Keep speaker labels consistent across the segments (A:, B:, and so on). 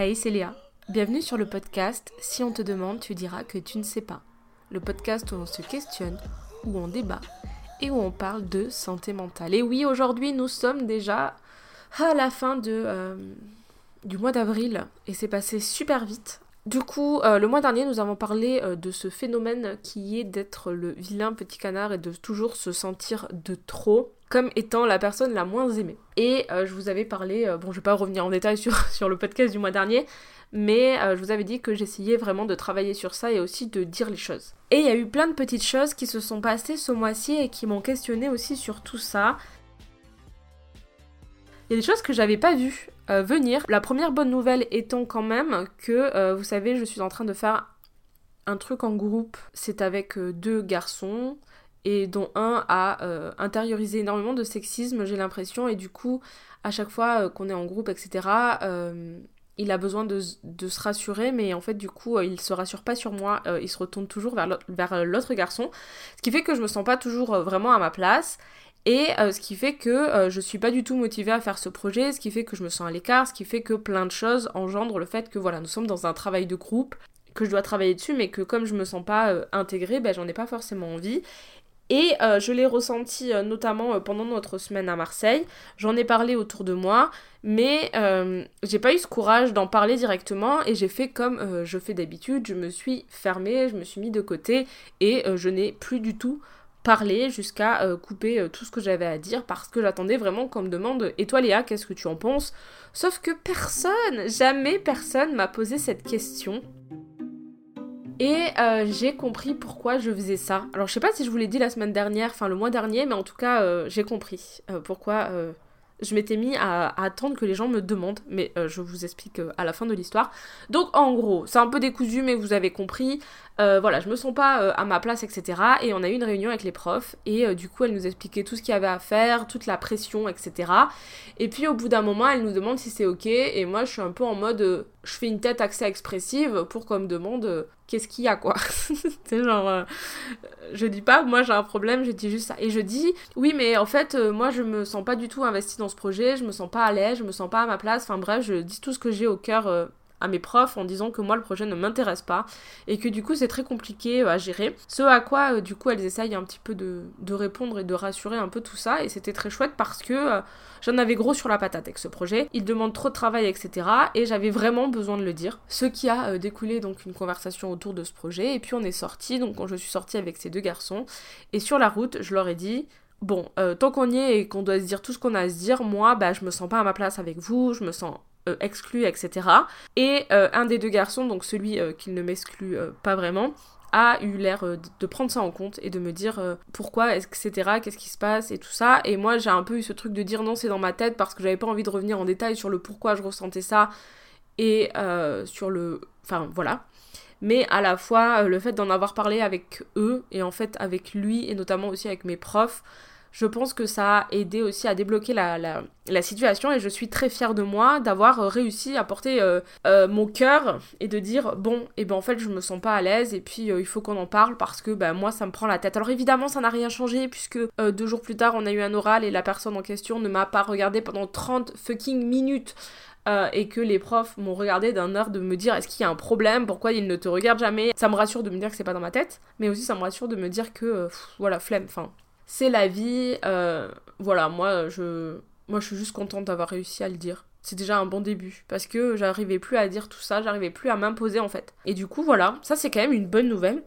A: Hey, c'est Léa. Bienvenue sur le podcast Si on te demande, tu diras que tu ne sais pas. Le podcast où on se questionne, où on débat et où on parle de santé mentale. Et oui, aujourd'hui, nous sommes déjà à la fin euh, du mois d'avril et c'est passé super vite. Du coup, euh, le mois dernier, nous avons parlé euh, de ce phénomène qui est d'être le vilain petit canard et de toujours se sentir de trop comme étant la personne la moins aimée. Et euh, je vous avais parlé, bon, je vais pas revenir en détail sur, sur le podcast du mois dernier, mais je vous avais dit que j'essayais vraiment de travailler sur ça et aussi de dire les choses. Et il y a eu plein de petites choses qui se sont passées ce mois-ci et qui m'ont questionné aussi sur tout ça. Il y a des choses que j'avais pas vues euh, venir. La première bonne nouvelle étant quand même que, euh, vous savez, je suis en train de faire un truc en groupe. C'est avec euh, deux garçons et dont un a intériorisé énormément de sexisme, j'ai l'impression, et du coup, à chaque fois qu'on est en groupe, etc., il a besoin de, se rassurer, mais en fait, du coup, il se rassure pas sur moi, il se retourne toujours vers l'autre garçon, ce qui fait que je me sens pas toujours vraiment à ma place, et euh, ce qui fait que euh, je suis pas du tout motivée à faire ce projet, ce qui fait que je me sens à l'écart, ce qui fait que plein de choses engendrent le fait que voilà, nous sommes dans un travail de groupe, que je dois travailler dessus, mais que comme je me sens pas euh, intégrée, ben j'en ai pas forcément envie. Et je l'ai ressenti notamment pendant notre semaine à Marseille. J'en ai parlé autour de moi, mais j'ai pas eu ce courage d'en parler directement et j'ai fait comme je fais d'habitude. Je me suis fermée, je me suis mis de côté et je n'ai plus du tout parler jusqu'à euh, couper euh, tout ce que j'avais à dire parce que j'attendais vraiment qu'on me demande et toi Léa qu'est-ce que tu en penses? Sauf que personne jamais personne m'a posé cette question et euh, j'ai compris pourquoi je faisais ça alors je sais pas si je vous l'ai dit la semaine dernière enfin le mois dernier mais en tout cas j'ai compris pourquoi je m'étais mis à, attendre que les gens me demandent, mais euh, je vous explique euh, à la fin de l'histoire. Donc en gros, c'est un peu décousu, mais vous avez compris. Euh, voilà, je me sens pas à ma place, etc. Et on a eu une réunion avec les profs, et du coup, elle nous expliquait tout ce qu'il y avait à faire, toute la pression, etc. Et puis au bout d'un moment, elle nous demande si c'est ok, et moi je suis un peu en mode, je fais une tête assez expressive pour qu'on me demande qu'est-ce qu'il y a quoi C'est genre, euh, je dis pas, moi j'ai un problème, je dis juste ça. Et je dis, oui, mais en fait, euh, moi je me sens pas du tout investi dans ce projet, je me sens pas à l'aise, je me sens pas à ma place. Enfin bref, je dis tout ce que j'ai au cœur euh, à mes profs en disant que moi le projet ne m'intéresse pas et que du coup c'est très compliqué euh, à gérer. Ce à quoi euh, du coup elles essayent un petit peu de, répondre et de rassurer un peu tout ça et c'était très chouette parce que euh, j'en avais gros sur la patate avec ce projet. Il demande trop de travail etc. et j'avais vraiment besoin de le dire. Ce qui a découlé donc une conversation autour de ce projet et puis on est sorti donc quand je suis sortie avec ces deux garçons et sur la route je leur ai dit bon, tant qu'on y est et qu'on doit se dire tout ce qu'on a à se dire, moi, bah, je me sens pas à ma place avec vous, je me sens euh, exclu, etc. Et euh, un des deux garçons, donc celui euh, qui ne m'exclut pas vraiment, a eu l'air de prendre ça en compte et de me dire pourquoi, etc., qu'est-ce qui se passe et tout ça. Et moi, j'ai un peu eu ce truc de dire non, c'est dans ma tête parce que j'avais pas envie de revenir en détail sur le pourquoi je ressentais ça et sur le. Enfin, voilà. Mais à la fois, le fait d'en avoir parlé avec eux et en fait avec lui et notamment aussi avec mes profs, je pense que ça a aidé aussi à débloquer la, la, situation et je suis très fière de moi d'avoir euh, réussi à porter euh, euh, mon cœur et de dire bon et eh ben en fait je me sens pas à l'aise et puis il faut qu'on en parle parce que ben moi ça me prend la tête. Alors évidemment ça n'a rien changé puisque deux jours plus tard on a eu un oral et la personne en question ne m'a pas regardé pendant 30 fucking minutes. et que les profs m'ont regardé d'un air de me dire est-ce qu'il y a un problème, pourquoi ils ne te regardent jamais? Ça me rassure de me dire que c'est pas dans ma tête, mais aussi ça me rassure de me dire que voilà, flemme, enfin c'est la vie. Euh, voilà, moi je, moi je suis juste contente d'avoir réussi à le dire. C'est déjà un bon début parce que j'arrivais plus à dire tout ça, j'arrivais plus à m'imposer en fait. Et du coup, voilà, ça c'est quand même une bonne nouvelle.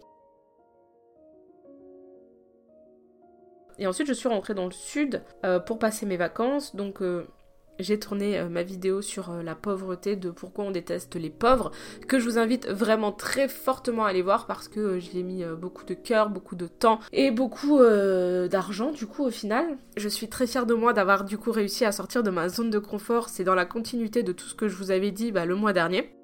A: Et ensuite, je suis rentrée dans le sud euh, pour passer mes vacances. Donc, euh, j'ai tourné euh, ma vidéo sur euh, la pauvreté de pourquoi on déteste les pauvres, que je vous invite vraiment très fortement à aller voir parce que euh, j'y ai mis beaucoup de cœur, beaucoup de temps et beaucoup d'argent du coup au final. Je suis très fière de moi d'avoir du coup réussi à sortir de ma zone de confort, c'est dans la continuité de tout ce que je vous avais dit bah, le mois dernier.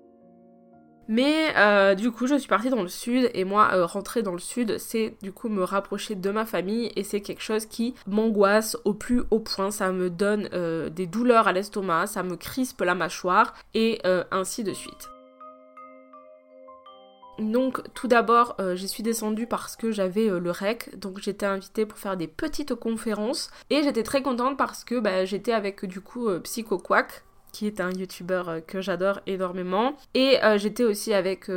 A: Mais euh, du coup, je suis partie dans le sud et moi, euh, rentrer dans le sud, c'est du coup me rapprocher de ma famille et c'est quelque chose qui m'angoisse au plus haut point. Ça me donne euh, des douleurs à l'estomac, ça me crispe la mâchoire et ainsi de suite. Donc tout d'abord, j'y suis descendue parce que j'avais le REC, donc j'étais invitée pour faire des petites conférences et j'étais très contente parce que bah, j'étais avec du coup Quack qui est un youtubeur que j'adore énormément. Et j'étais aussi avec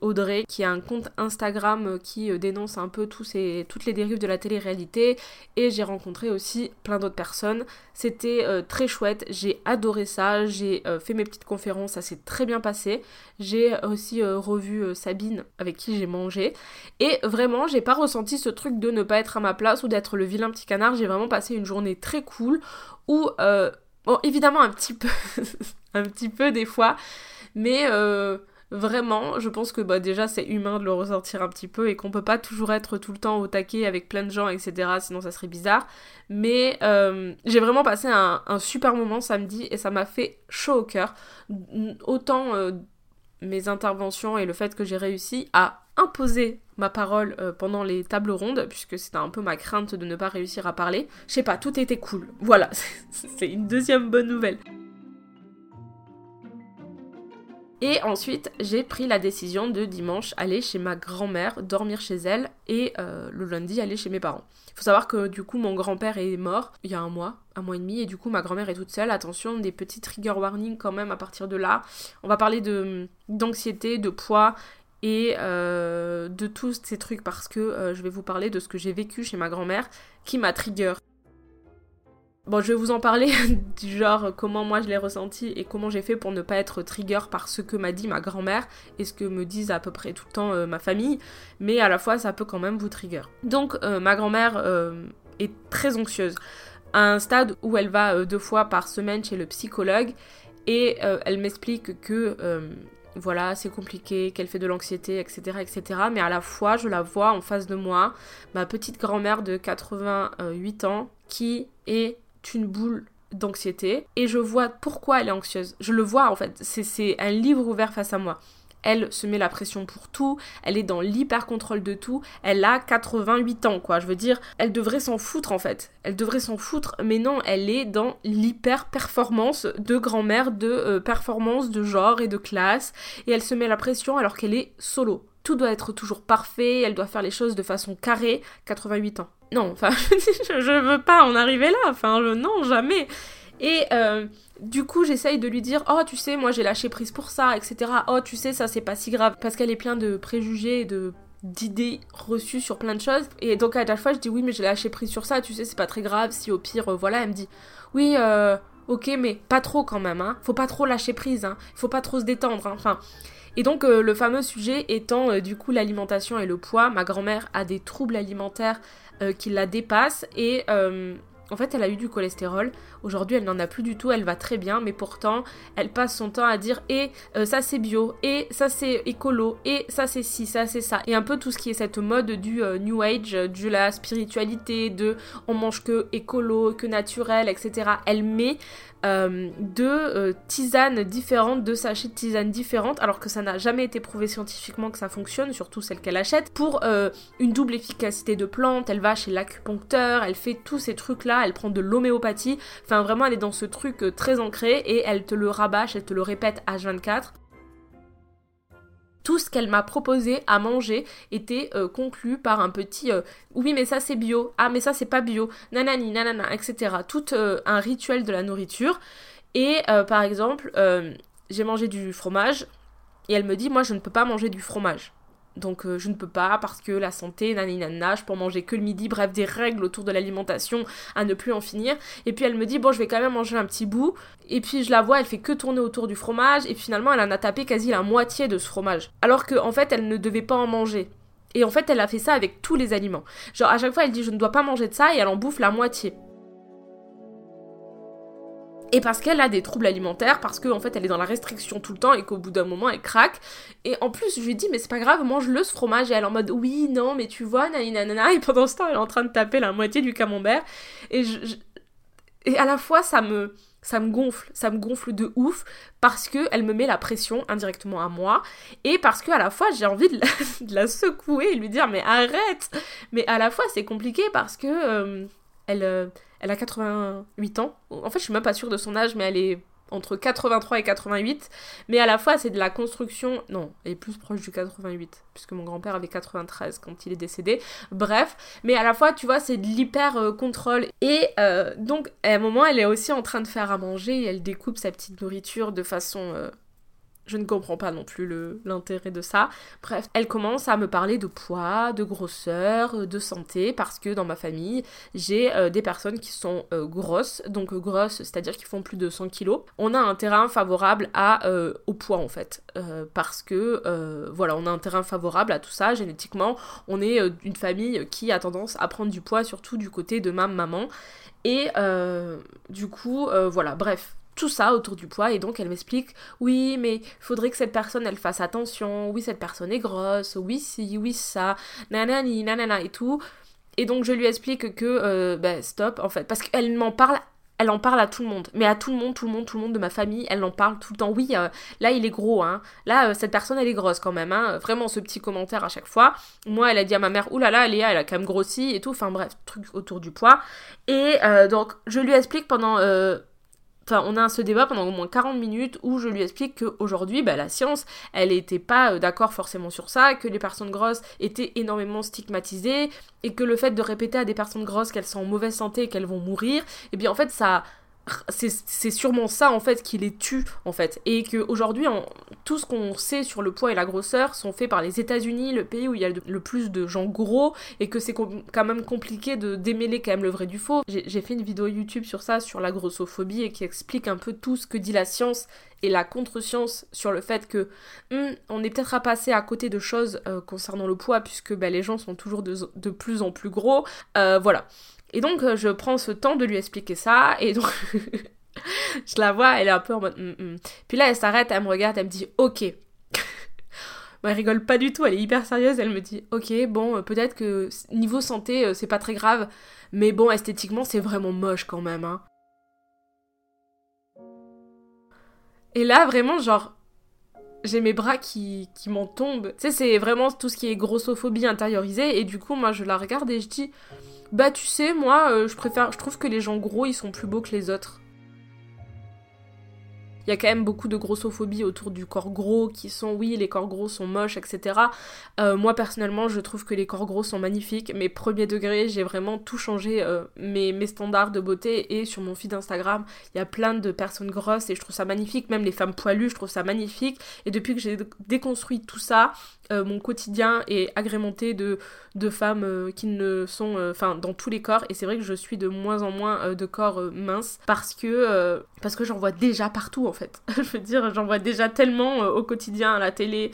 A: Audrey, qui a un compte Instagram euh, qui euh, dénonce un peu tous ces, toutes les dérives de la télé-réalité. Et j'ai rencontré aussi plein d'autres personnes. C'était euh, très chouette, j'ai adoré ça. J'ai fait mes petites conférences, ça s'est très bien passé. J'ai aussi revu Sabine avec qui j'ai mangé. Et vraiment, j'ai pas ressenti ce truc de ne pas être à ma place ou d'être le vilain petit canard. J'ai vraiment passé une journée très cool où, bon, évidemment, un petit peu, un petit peu des fois, mais Vraiment, je pense que bah, déjà c'est humain de le ressortir un petit peu et qu'on peut pas toujours être tout le temps au taquet avec plein de gens, etc. Sinon ça serait bizarre. Mais euh, j'ai vraiment passé un, super moment samedi et ça m'a fait chaud au cœur. Autant euh, mes interventions et le fait que j'ai réussi à imposer ma parole euh, pendant les tables rondes, puisque c'était un peu ma crainte de ne pas réussir à parler. Je sais pas, tout était cool. Voilà, c'est une deuxième bonne nouvelle. Et ensuite, j'ai pris la décision de dimanche aller chez ma grand-mère, dormir chez elle, et euh, le lundi aller chez mes parents. Il faut savoir que du coup, mon grand-père est mort il y a un mois, un mois et demi, et du coup, ma grand-mère est toute seule. Attention, des petits trigger warnings quand même à partir de là. On va parler d'anxiété, de poids et euh, de tous ces trucs parce que euh, je vais vous parler de ce que j'ai vécu chez ma grand-mère qui m'a trigger. Bon, je vais vous en parler du genre comment moi je l'ai ressenti et comment j'ai fait pour ne pas être trigger par ce que m'a dit ma grand-mère et ce que me disent à peu près tout le temps euh, ma famille, mais à la fois ça peut quand même vous trigger. Donc euh, ma grand-mère euh, est très anxieuse, à un stade où elle va deux fois par semaine chez le psychologue et elle m'explique que voilà, c'est compliqué, qu'elle fait de l'anxiété, etc., etc. Mais à la fois, je la vois en face de moi, ma petite grand-mère de 88 ans qui est une boule d'anxiété et je vois pourquoi elle est anxieuse. Je le vois en fait, c'est un livre ouvert face à moi. Elle se met la pression pour tout, elle est dans l'hyper contrôle de tout, elle a 88 ans quoi, je veux dire, elle devrait s'en foutre en fait. Elle devrait s'en foutre, mais non, elle est dans l'hyper performance de grand-mère, de euh, performance de genre et de classe, et elle se met la pression alors qu'elle est solo. Tout doit être toujours parfait, elle doit faire les choses de façon carrée, 88 ans. Non, enfin, je, veux pas en arriver là, enfin, non, jamais. Et euh, du coup, j'essaye de lui dire Oh, tu sais, moi j'ai lâché prise pour ça, etc. Oh, tu sais, ça c'est pas si grave. Parce qu'elle est pleine de préjugés et de d'idées reçues sur plein de choses. Et donc à chaque fois, je dis Oui, mais j'ai lâché prise sur ça, tu sais, c'est pas très grave. Si au pire, euh, voilà, elle me dit Oui, euh, ok, mais pas trop quand même, hein. Faut pas trop lâcher prise, hein. Faut pas trop se détendre, hein. Enfin. Et donc le fameux sujet étant du coup l'alimentation et le poids, ma grand-mère a des troubles alimentaires euh, qui la dépasse et euh, en fait, elle a eu du cholestérol. Aujourd'hui, elle n'en a plus du tout. Elle va très bien, mais pourtant, elle passe son temps à dire et eh, ça c'est bio, et ça c'est écolo, et ça c'est ci, ça c'est ça. Et un peu tout ce qui est cette mode du euh, New Age, de la spiritualité, de on mange que écolo, que naturel, etc. Elle met euh, deux euh, tisanes différentes, deux sachets de tisanes différentes, alors que ça n'a jamais été prouvé scientifiquement que ça fonctionne, surtout celle qu'elle achète, pour euh, une double efficacité de plantes, elle va chez l'acupuncteur, elle fait tous ces trucs-là, elle prend de l'homéopathie, enfin vraiment elle est dans ce truc très ancré et elle te le rabâche, elle te le répète H24 tout ce qu'elle m'a proposé à manger était euh, conclu par un petit euh, oui mais ça c'est bio, ah mais ça c'est pas bio, nanani, nanana, etc. Tout euh, un rituel de la nourriture. Et par exemple, j'ai mangé du fromage et elle me dit moi je ne peux pas manger du fromage. Donc euh, je ne peux pas parce que la santé, naninana, je peux manger que le midi, bref, des règles autour de l'alimentation à ne plus en finir. Et puis elle me dit, bon, je vais quand même manger un petit bout. Et puis je la vois, elle fait que tourner autour du fromage. Et finalement, elle en a tapé quasi la moitié de ce fromage. Alors qu'en en fait, elle ne devait pas en manger. Et en fait, elle a fait ça avec tous les aliments. Genre, à chaque fois, elle dit, je ne dois pas manger de ça, et elle en bouffe la moitié. Et parce qu'elle a des troubles alimentaires, parce qu'en en fait elle est dans la restriction tout le temps et qu'au bout d'un moment elle craque. Et en plus je lui dis mais c'est pas grave, mange-le ce fromage. Et elle est en mode oui, non, mais tu vois, nanana. Et pendant ce temps elle est en train de taper la moitié du camembert. Et, et à la fois ça me, ça me gonfle, ça me gonfle de ouf parce que elle me met la pression indirectement à moi et parce que à la fois j'ai envie de la, secouer et lui dire mais arrête. Mais à la fois c'est compliqué parce que euh, elle... Euh, elle a 88 ans. En fait, je suis même pas sûre de son âge, mais elle est entre 83 et 88, mais à la fois c'est de la construction, non, elle est plus proche du 88, puisque mon grand-père avait 93 quand il est décédé, bref, mais à la fois tu vois c'est de l'hyper euh, contrôle, et euh, donc à un moment elle est aussi en train de faire à manger, elle découpe sa petite nourriture de façon euh, je ne comprends pas non plus l'intérêt de ça. Bref, elle commence à me parler de poids, de grosseur, euh, de santé, parce que dans ma famille, j'ai euh, des personnes qui sont euh, grosses, donc grosses, c'est-à-dire qui font plus de 100 kilos. On a un terrain favorable à, au poids en fait, parce que voilà, on a un terrain favorable à tout ça génétiquement. On est une famille qui a tendance à prendre du poids, surtout du côté de ma maman. Et du coup, voilà, bref, tout ça autour du poids et donc elle m'explique oui mais il faudrait que cette personne elle fasse attention oui cette personne est grosse oui si oui ça nanani nanana et tout et donc je lui explique que bah, stop en fait parce qu'elle m'en parle elle en parle à tout le monde, mais à tout le monde, tout le monde, tout le monde de ma famille, elle en parle tout le temps. Oui, euh, là il est gros, hein. Là, euh, cette personne elle est grosse quand même, hein. Vraiment ce petit commentaire à chaque fois. Moi, elle a dit à ma mère, oulala, Léa, elle a quand même grossi et tout. Enfin bref, truc autour du poids. Et donc je lui explique pendant Enfin, on a ce débat pendant au moins 40 minutes où je lui explique qu'aujourd'hui, bah, la science, elle n'était pas euh, d'accord forcément sur ça, que les personnes grosses étaient énormément stigmatisées, et que le fait de répéter à des personnes grosses qu'elles sont en mauvaise santé et qu'elles vont mourir, et eh bien en fait ça c'est sûrement ça en fait qui les tue en fait. Et que aujourd'hui tout ce qu'on sait sur le poids et la grosseur sont faits par les États-Unis le pays où il y a le plus de gens gros et que c'est quand même compliqué de démêler quand même le vrai du faux. J'ai fait une vidéo YouTube sur ça sur la grossophobie et qui explique un peu tout ce que dit la science et la contre-science sur le fait que hmm, on est peut-être à passer à côté de choses euh, concernant le poids puisque bah, les gens sont toujours de, plus en plus gros. Euh, voilà et donc, euh, je prends ce temps de lui expliquer ça, et donc, je la vois, elle est un peu en mode. Mm, mm. Puis là, elle s'arrête, elle me regarde, elle me dit Ok. elle rigole pas du tout, elle est hyper sérieuse, elle me dit Ok, bon, euh, peut-être que niveau santé, euh, c'est pas très grave, mais bon, esthétiquement, c'est vraiment moche quand même, hein. Et là, vraiment, genre, j'ai mes bras qui, qui m'en tombent. Tu sais, c'est vraiment tout ce qui est grossophobie intériorisée, et du coup, moi, je la regarde et je dis bah tu sais, moi, euh, je préfère, je trouve que les gens gros, ils sont plus beaux que les autres. Il y a quand même beaucoup de grossophobie autour du corps gros qui sont, oui, les corps gros sont moches, etc. Euh, moi, personnellement, je trouve que les corps gros sont magnifiques. Mais premier degré, j'ai vraiment tout changé euh, mes, mes, standards de beauté. Et sur mon feed Instagram, il y a plein de personnes grosses et je trouve ça magnifique. Même les femmes poilues, je trouve ça magnifique. Et depuis que j'ai déconstruit tout ça, euh, mon quotidien est agrémenté de, de femmes qui ne sont, enfin, dans tous les corps. Et c'est vrai que je suis de moins en moins de corps minces parce que, parce que j'en vois déjà partout en je veux dire, j'en vois déjà tellement au quotidien, à la télé,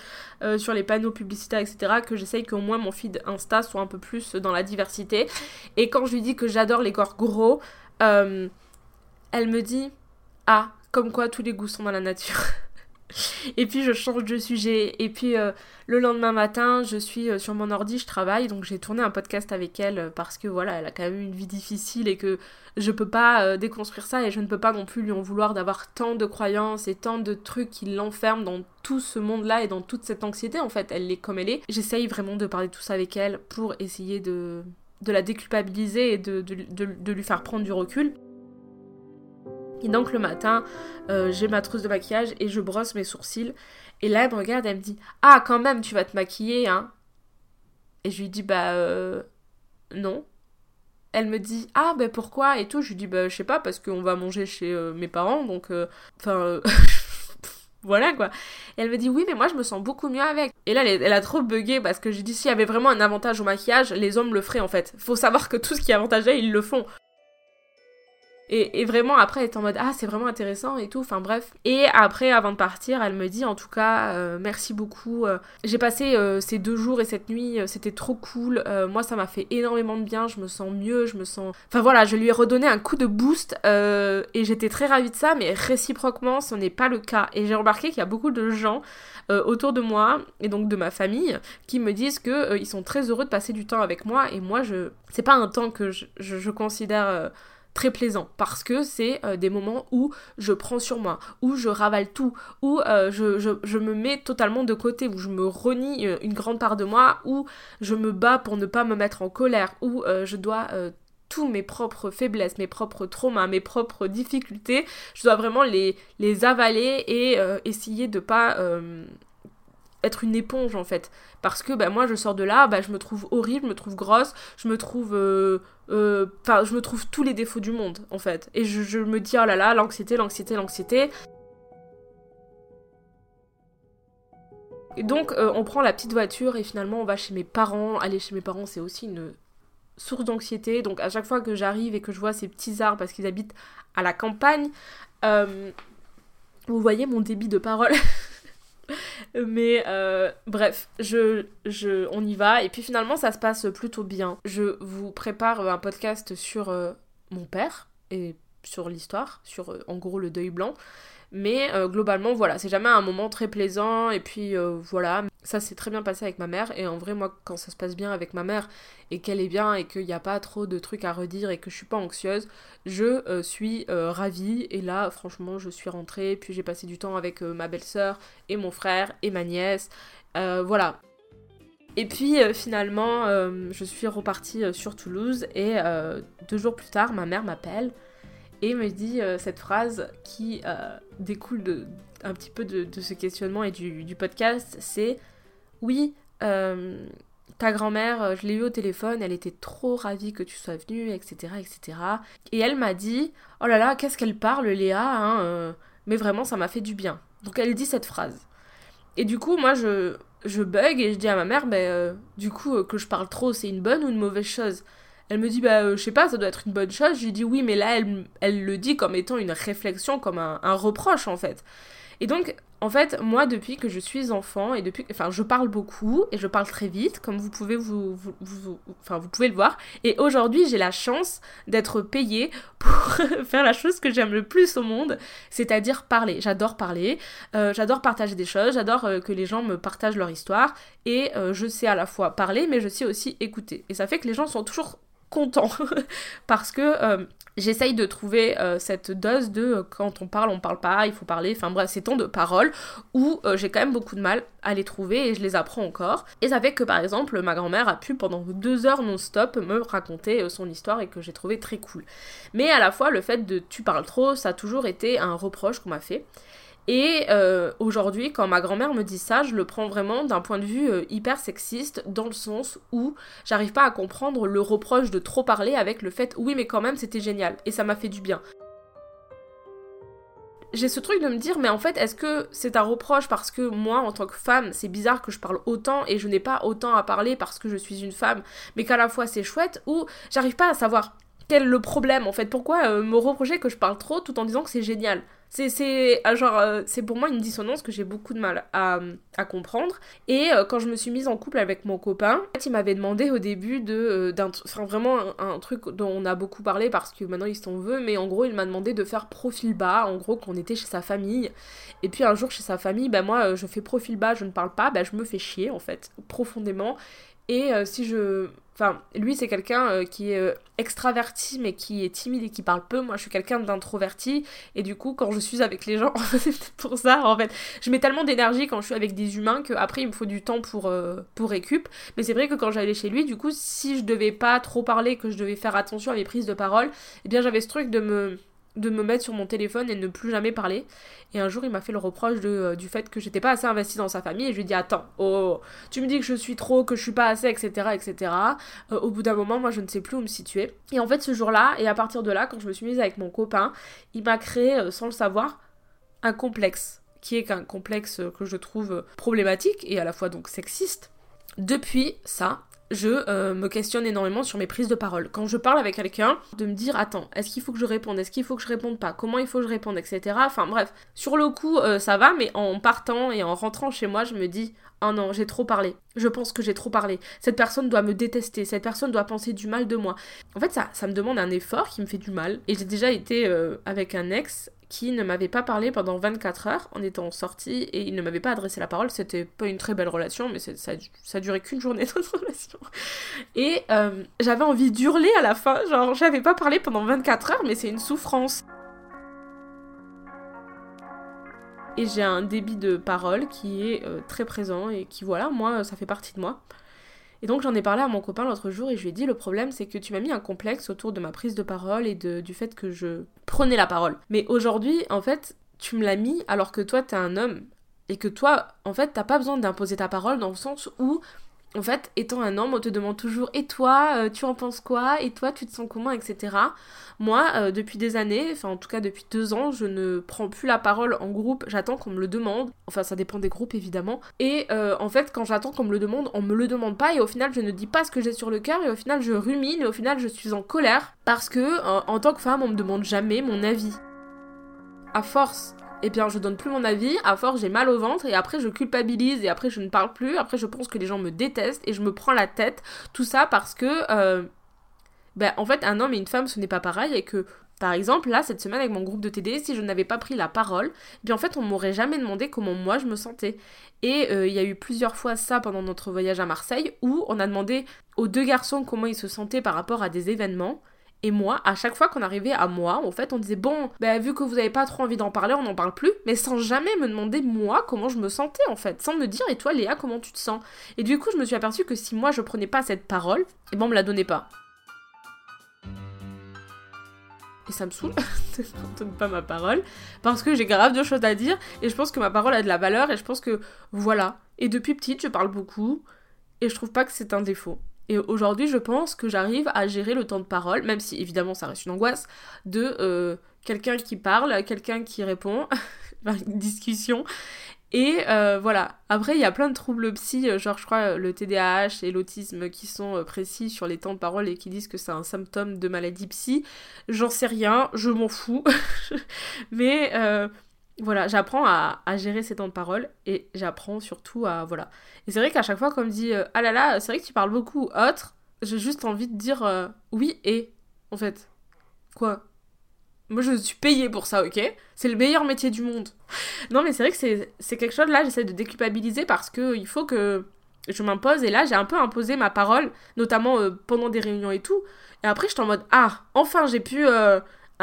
A: sur les panneaux publicitaires, etc., que j'essaye qu'au moins mon feed Insta soit un peu plus dans la diversité. Et quand je lui dis que j'adore les corps gros, elle me dit Ah, comme quoi tous les goûts sont dans la nature. et puis je change de sujet. Et puis euh, le lendemain matin, je suis euh, sur mon ordi, je travaille, donc j'ai tourné un podcast avec elle euh, parce que voilà, elle a quand même une vie difficile et que je peux pas déconstruire ça et je ne peux pas non plus lui en vouloir d'avoir tant de croyances et tant de trucs qui l'enferment dans tout ce monde-là et dans toute cette anxiété. En fait, elle est comme elle est. J'essaye vraiment de parler tout ça avec elle pour essayer de, la déculpabiliser et de lui faire prendre du recul. Et donc le matin, euh, j'ai ma trousse de maquillage et je brosse mes sourcils. Et là, elle me regarde, elle me dit Ah, quand même, tu vas te maquiller, hein Et je lui dis Bah, euh, non. Elle me dit Ah, ben pourquoi? Et tout. Je lui dis Bah, je sais pas, parce qu'on va manger chez euh, mes parents, donc. Enfin. voilà quoi. Et elle me dit oui mais moi je me sens beaucoup mieux avec. Et là elle, elle a trop bugué parce que j'ai dit s'il y avait vraiment un avantage au maquillage, les hommes le feraient en fait. Faut savoir que tout ce qui est avantagé ils le font. Et, vraiment, après, elle en mode Ah, c'est vraiment intéressant et tout. Enfin, bref. Et après, avant de partir, elle me dit En tout cas, euh, merci beaucoup. Euh, j'ai passé euh, ces deux jours et cette nuit, c'était trop cool. moi, ça m'a fait énormément de bien. Je me sens mieux. Je me sens. Enfin, voilà, je lui ai redonné un coup de boost. et j'étais très ravie de ça. Mais réciproquement, ce n'est pas le cas. Et j'ai remarqué qu'il y a beaucoup de gens autour de moi et donc de ma famille qui me disent que ils sont très heureux de passer du temps avec moi. Et moi, je. C'est pas un temps que je, je considère très plaisant parce que c'est euh, des moments où je prends sur moi, où je ravale tout, où euh, je, me mets totalement de côté, où je me renie euh, une grande part de moi, où je me bats pour ne pas me mettre en colère, où je dois tous mes propres faiblesses, mes propres traumas, mes propres difficultés, je dois vraiment les, les avaler et essayer de pas être une éponge en fait. Parce que bah, moi je sors de là, bah, je me trouve horrible, je me trouve grosse, je me trouve... Euh, enfin, je me trouve tous les défauts du monde en fait. Et je, me dis, oh là là, l'anxiété, l'anxiété, l'anxiété. Et donc on prend la petite voiture et finalement on va chez mes parents. Aller chez mes parents c'est aussi une source d'anxiété. Donc à chaque fois que j'arrive et que je vois ces petits arbres parce qu'ils habitent à la campagne, euh, vous voyez mon débit de parole. Mais euh, bref, je, je, on y va. Et puis finalement, ça se passe plutôt bien. Je vous prépare un podcast sur euh, mon père et sur l'histoire, sur en gros le deuil blanc. Mais globalement, voilà, c'est jamais un moment très plaisant. Et puis voilà, ça s'est très bien passé avec ma mère et en vrai moi quand ça se passe bien avec ma mère et qu'elle est bien et qu'il n'y a pas trop de trucs à redire et que je suis pas anxieuse, je euh, suis euh, ravie et là franchement je suis rentrée puis j'ai passé du temps avec euh, ma belle-sœur et mon frère et ma nièce, voilà. Et puis finalement je suis repartie sur Toulouse et deux jours plus tard ma mère m'appelle et me dit cette phrase qui découle de, un petit peu de, ce questionnement et du, podcast, c'est oui, euh, ta grand-mère, euh, je l'ai eu au téléphone, elle était trop ravie que tu sois venue, etc., etc. Et elle m'a dit, oh là là, qu'est-ce qu'elle parle, Léa, hein, euh, mais vraiment, ça m'a fait du bien. Donc elle dit cette phrase. Et du coup, moi, je, je bug et je dis à ma mère, ben, du coup, que je parle trop, c'est une bonne ou une mauvaise chose? Elle me dit, bah, je sais pas, ça doit être une bonne chose. Je lui dis, oui, mais là, elle, elle le dit comme étant une réflexion, comme un, reproche, en fait. Et donc, en fait, moi, depuis que je suis enfant et depuis, enfin, je parle beaucoup et je parle très vite, comme vous pouvez vous, vous, pouvez le voir. Et aujourd'hui, j'ai la chance d'être payée pour faire la chose que j'aime le plus au monde, c'est-à-dire parler. J'adore parler, euh, j'adore partager des choses, j'adore euh, que les gens me partagent leur histoire et euh, je sais à la fois parler, mais je sais aussi écouter. Et ça fait que les gens sont toujours contents parce que J'essaye de trouver euh, cette dose de euh, quand on parle, on parle pas, il faut parler, enfin bref, ces temps de parole où euh, j'ai quand même beaucoup de mal à les trouver et je les apprends encore. Et ça fait que par exemple, ma grand-mère a pu pendant deux heures non-stop me raconter son histoire et que j'ai trouvé très cool. Mais à la fois, le fait de tu parles trop, ça a toujours été un reproche qu'on m'a fait. Et euh, aujourd'hui, quand ma grand-mère me dit ça, je le prends vraiment d'un point de vue euh, hyper sexiste, dans le sens où j'arrive pas à comprendre le reproche de trop parler avec le fait oui mais quand même c'était génial. Et ça m'a fait du bien. J'ai ce truc de me dire mais en fait est-ce que c'est un reproche parce que moi en tant que femme c'est bizarre que je parle autant et je n'ai pas autant à parler parce que je suis une femme mais qu'à la fois c'est chouette ou j'arrive pas à savoir quel est le problème en fait. Pourquoi euh, me reprocher que je parle trop tout en disant que c'est génial? C'est ah, genre euh, c'est pour moi une dissonance que j'ai beaucoup de mal à, à comprendre. Et euh, quand je me suis mise en couple avec mon copain, en fait, il m'avait demandé au début de euh, d'un enfin vraiment un, truc dont on a beaucoup parlé parce que maintenant il s'en veut, mais en gros il m'a demandé de faire profil bas, en gros qu'on était chez sa famille. Et puis un jour chez sa famille, ben moi je fais profil bas, je ne parle pas, ben je me fais chier en fait profondément. Et si je Enfin, lui, c'est quelqu'un euh, qui est euh, extraverti, mais qui est timide et qui parle peu. Moi, je suis quelqu'un d'introverti. Et du coup, quand je suis avec les gens, c'est pour ça, en fait. Je mets tellement d'énergie quand je suis avec des humains qu'après, il me faut du temps pour, euh, pour récup. Mais c'est vrai que quand j'allais chez lui, du coup, si je devais pas trop parler, que je devais faire attention à mes prises de parole, eh bien, j'avais ce truc de me de me mettre sur mon téléphone et ne plus jamais parler. Et un jour, il m'a fait le reproche de, euh, du fait que j'étais pas assez investie dans sa famille. Et je lui ai dit Attends, oh, tu me dis que je suis trop, que je suis pas assez, etc. etc. Euh, au bout d'un moment, moi, je ne sais plus où me situer. Et en fait, ce jour-là, et à partir de là, quand je me suis mise avec mon copain, il m'a créé, euh, sans le savoir, un complexe. Qui est un complexe que je trouve problématique et à la fois donc sexiste. Depuis ça, je euh, me questionne énormément sur mes prises de parole. Quand je parle avec quelqu'un, de me dire attends, est-ce qu'il faut que je réponde, est-ce qu'il faut que je réponde pas, comment il faut que je réponde, etc. Enfin bref, sur le coup euh, ça va, mais en partant et en rentrant chez moi, je me dis oh non, j'ai trop parlé. Je pense que j'ai trop parlé. Cette personne doit me détester, cette personne doit penser du mal de moi. En fait, ça, ça me demande un effort qui me fait du mal. Et j'ai déjà été euh, avec un ex qui ne m'avait pas parlé pendant 24 heures en étant sorti et il ne m'avait pas adressé la parole. C'était pas une très belle relation, mais ça, ça durait qu'une journée notre relation. Et euh, j'avais envie d'hurler à la fin, genre j'avais pas parlé pendant 24 heures, mais c'est une souffrance. Et j'ai un débit de parole qui est euh, très présent et qui, voilà, moi, ça fait partie de moi. Et donc j'en ai parlé à mon copain l'autre jour et je lui ai dit le problème c'est que tu m'as mis un complexe autour de ma prise de parole et de, du fait que je prenais la parole. Mais aujourd'hui, en fait, tu me l'as mis alors que toi t'es un homme et que toi, en fait, t'as pas besoin d'imposer ta parole dans le sens où en fait, étant un homme, on te demande toujours et toi, euh, tu en penses quoi? Et toi, tu te sens comment? Etc. Moi, euh, depuis des années, enfin en tout cas depuis deux ans, je ne prends plus la parole en groupe, j'attends qu'on me le demande. Enfin, ça dépend des groupes évidemment. Et euh, en fait, quand j'attends qu'on me le demande, on me le demande pas et au final, je ne dis pas ce que j'ai sur le cœur et au final, je rumine et au final, je suis en colère parce que en tant que femme, on me demande jamais mon avis. À force eh bien je donne plus mon avis, à force j'ai mal au ventre. Et après je culpabilise. Et après je ne parle plus, après je pense que les gens me détestent. Et je me prends la tête, tout ça parce que euh, ben, en fait un homme et une femme ce n'est pas pareil. Et que par exemple là cette semaine avec mon groupe de TD si je n'avais pas pris la parole, eh bien en fait on m'aurait jamais demandé comment moi je me sentais. Et euh, il y a eu plusieurs fois ça pendant notre voyage à Marseille où on a demandé aux deux garçons comment ils se sentaient par rapport à des événements et moi, à chaque fois qu'on arrivait à moi, en fait, on disait bon, bah, vu que vous avez pas trop envie d'en parler, on n'en parle plus, mais sans jamais me demander moi comment je me sentais en fait, sans me dire et toi Léa comment tu te sens? Et du coup, je me suis aperçue que si moi je prenais pas cette parole, et eh ben on me la donnait pas. Et ça me saoule de ne pas ma parole, parce que j'ai grave de choses à dire, et je pense que ma parole a de la valeur, et je pense que voilà. Et depuis petite, je parle beaucoup, et je trouve pas que c'est un défaut. Et aujourd'hui, je pense que j'arrive à gérer le temps de parole, même si évidemment ça reste une angoisse, de euh, quelqu'un qui parle, quelqu'un qui répond, une discussion. Et euh, voilà. Après, il y a plein de troubles psy, euh, genre je crois le TDAH et l'autisme qui sont précis sur les temps de parole et qui disent que c'est un symptôme de maladie psy. J'en sais rien, je m'en fous. Mais voilà, j'apprends à, gérer ces temps de parole et j'apprends surtout à. Voilà. Et c'est vrai qu'à chaque fois qu'on me dit euh, Ah là là, c'est vrai que tu parles beaucoup, autre, j'ai juste envie de dire euh, oui et. En fait. Quoi? Moi je suis payée pour ça, ok? C'est le meilleur métier du monde. non, mais c'est vrai que c'est quelque chose là, j'essaie de déculpabiliser parce que il faut que je m'impose et là j'ai un peu imposé ma parole, notamment euh, pendant des réunions et tout. Et après j'étais en mode Ah, enfin j'ai pu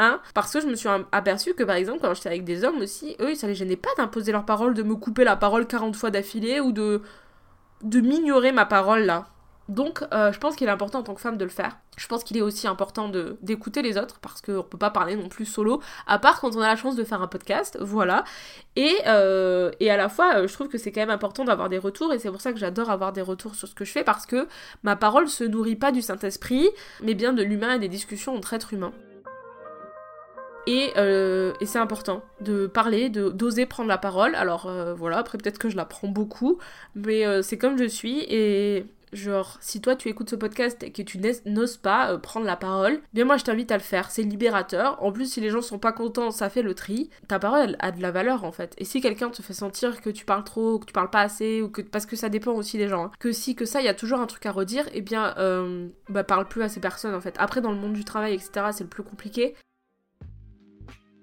A: Hein? Parce que je me suis aperçue que par exemple quand j'étais avec des hommes aussi, eux ça les gênait pas d'imposer leur parole, de me couper la parole 40 fois d'affilée ou de, de m'ignorer ma parole là. Donc euh, je pense qu'il est important en tant que femme de le faire. Je pense qu'il est aussi important d'écouter les autres parce qu'on peut pas parler non plus solo, à part quand on a la chance de faire un podcast, voilà. Et, euh, et à la fois, euh, je trouve que c'est quand même important d'avoir des retours et c'est pour ça que j'adore avoir des retours sur ce que je fais parce que ma parole se nourrit pas du Saint-Esprit, mais bien de l'humain et des discussions entre êtres humains. Euh, et, c'est important de parler, de d'oser prendre la parole. Alors euh, voilà, après peut-être que je la prends beaucoup, mais euh, c'est comme je suis et genre si toi tu écoutes ce podcast et que tu n'oses pas prendre la parole, bien moi je t'invite à le faire, c'est libérateur. En plus si les gens sont pas contents, ça fait le tri. Ta parole a de la valeur en fait. Et si quelqu'un te fait sentir que tu parles trop, que tu parles pas assez ou que parce que ça dépend aussi des gens, hein, que si que ça il y a toujours un truc à redire, et eh bien bah parle plus à ces personnes en fait. Après dans le monde du travail etc c'est le plus compliqué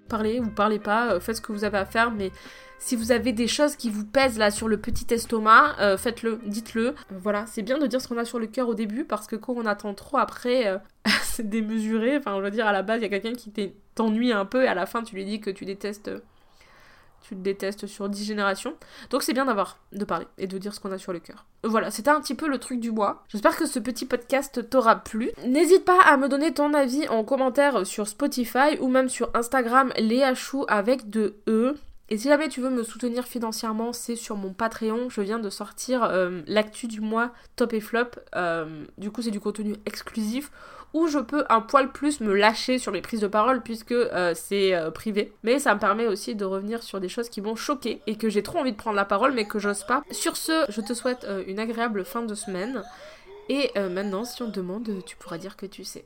A: parlez ou parlez pas, euh, faites ce que vous avez à faire, mais si vous avez des choses qui vous pèsent là sur le petit estomac, euh, faites-le, dites-le. Euh, voilà, c'est bien de dire ce qu'on a sur le cœur au début parce que quand on attend trop après, c'est démesuré. Enfin, je veux dire, à la base, il y a quelqu'un qui t'ennuie un peu et à la fin, tu lui dis que tu détestes tu le détestes sur 10 générations. Donc c'est bien d'avoir, de parler et de dire ce qu'on a sur le cœur. Voilà, c'était un petit peu le truc du mois. J'espère que ce petit podcast t'aura plu. N'hésite pas à me donner ton avis en commentaire sur Spotify ou même sur Instagram, Léa Chou avec de E. Et si jamais tu veux me soutenir financièrement, c'est sur mon Patreon. Je viens de sortir euh, l'actu du mois top et flop. Euh, du coup, c'est du contenu exclusif où je peux un poil plus me lâcher sur mes prises de parole puisque euh, c'est privé. Mais ça me permet aussi de revenir sur des choses qui m'ont choqué et que j'ai trop envie de prendre la parole mais que j'ose pas. Sur ce, je te souhaite une agréable fin de semaine. Et maintenant, si on te demande, tu pourras dire que tu sais.